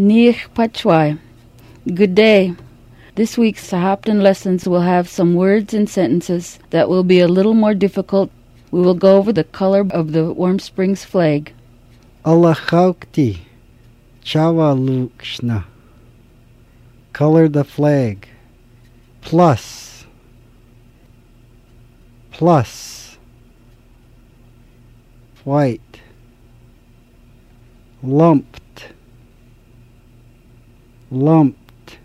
Nich Pachwai. Good day. This week's Sahaptin lessons will have some words and sentences that will be a little more difficult. We will go over the color of the Warm Springs flag. Allah Chaukti, Chawa Lukshna. Color the flag. Plus. Plus. White. Lumped. Lumped.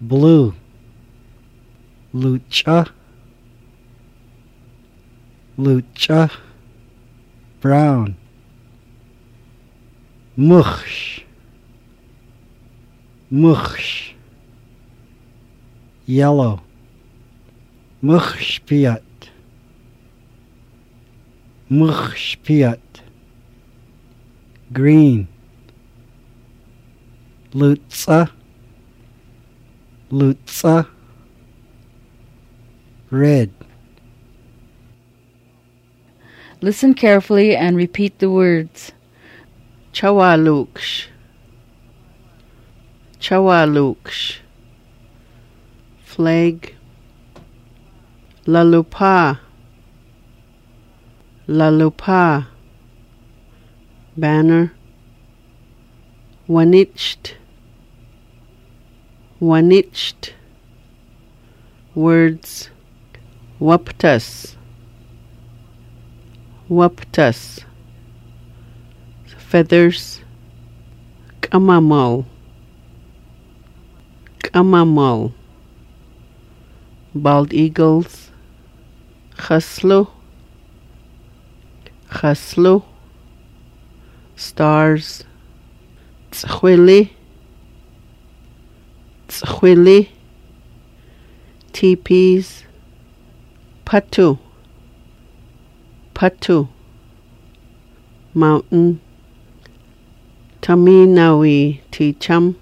Blue. Lucha. Lucha. Brown. Mush. Mush. Yellow. Mushpiat. Mushpiat. Green. Lutza. Lutza. Red. Listen carefully and repeat the words. Chawaluksh. Chawaluksh. Flag. Lalupa. Lalupa. Banner. Waniched. Waniched. Words. Waptas Waptas feathers, kamamal, kamamal, bald eagles, chaslu, chaslu, stars, tzchwili, tzchwili, teepees, patu, patu, mountain, Taminawi Ticham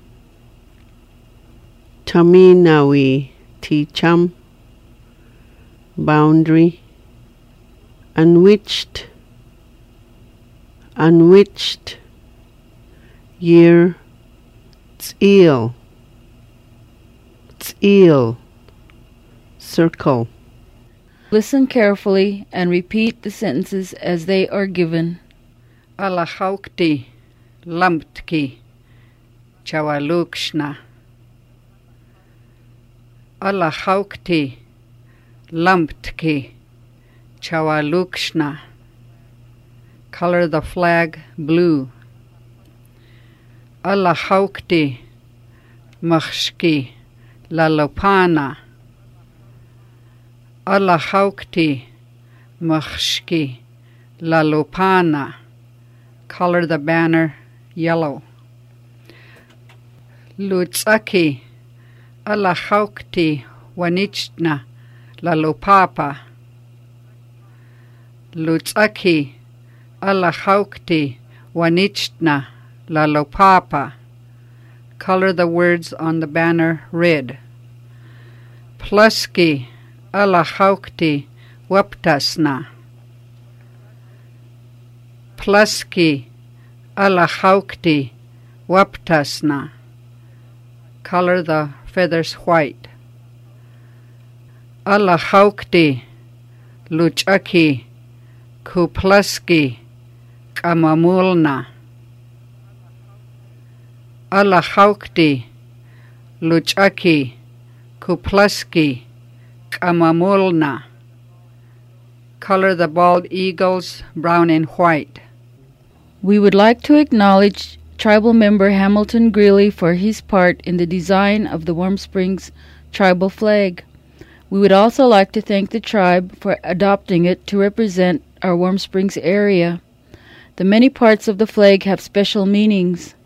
Taminawi Ticham Boundary Unwitched Unwitched Year Tzeel Tzeel Circle Listen carefully and repeat the sentences as they are given. Alachaukti. Lamptki, Chawalukshna. Allah Haukti, Lamptki, Chawalukshna. Color the flag blue. Allah Haukti, Machshki, Lalopana. Allah Haukti, Machshki, Lalopana. Color the banner yellow. Lutsaki, alachaukti, wanichna, lalopapa. Lutsaki, alachaukti, wanichna, lalopapa. Color the words on the banner red. Pluski, alachaukti, waptasna. Pluski, alachaukti waptasna. Color the feathers white. Alachaukti luchaki kuplaski kamamulna. Alachaukti luchaki kuplaski kamamulna. Color the bald eagles brown and white. We would like to acknowledge tribal member Hamilton Greeley for his part in the design of the Warm Springs tribal flag. We would also like to thank the tribe for adopting it to represent our Warm Springs area. The many parts of the flag have special meanings.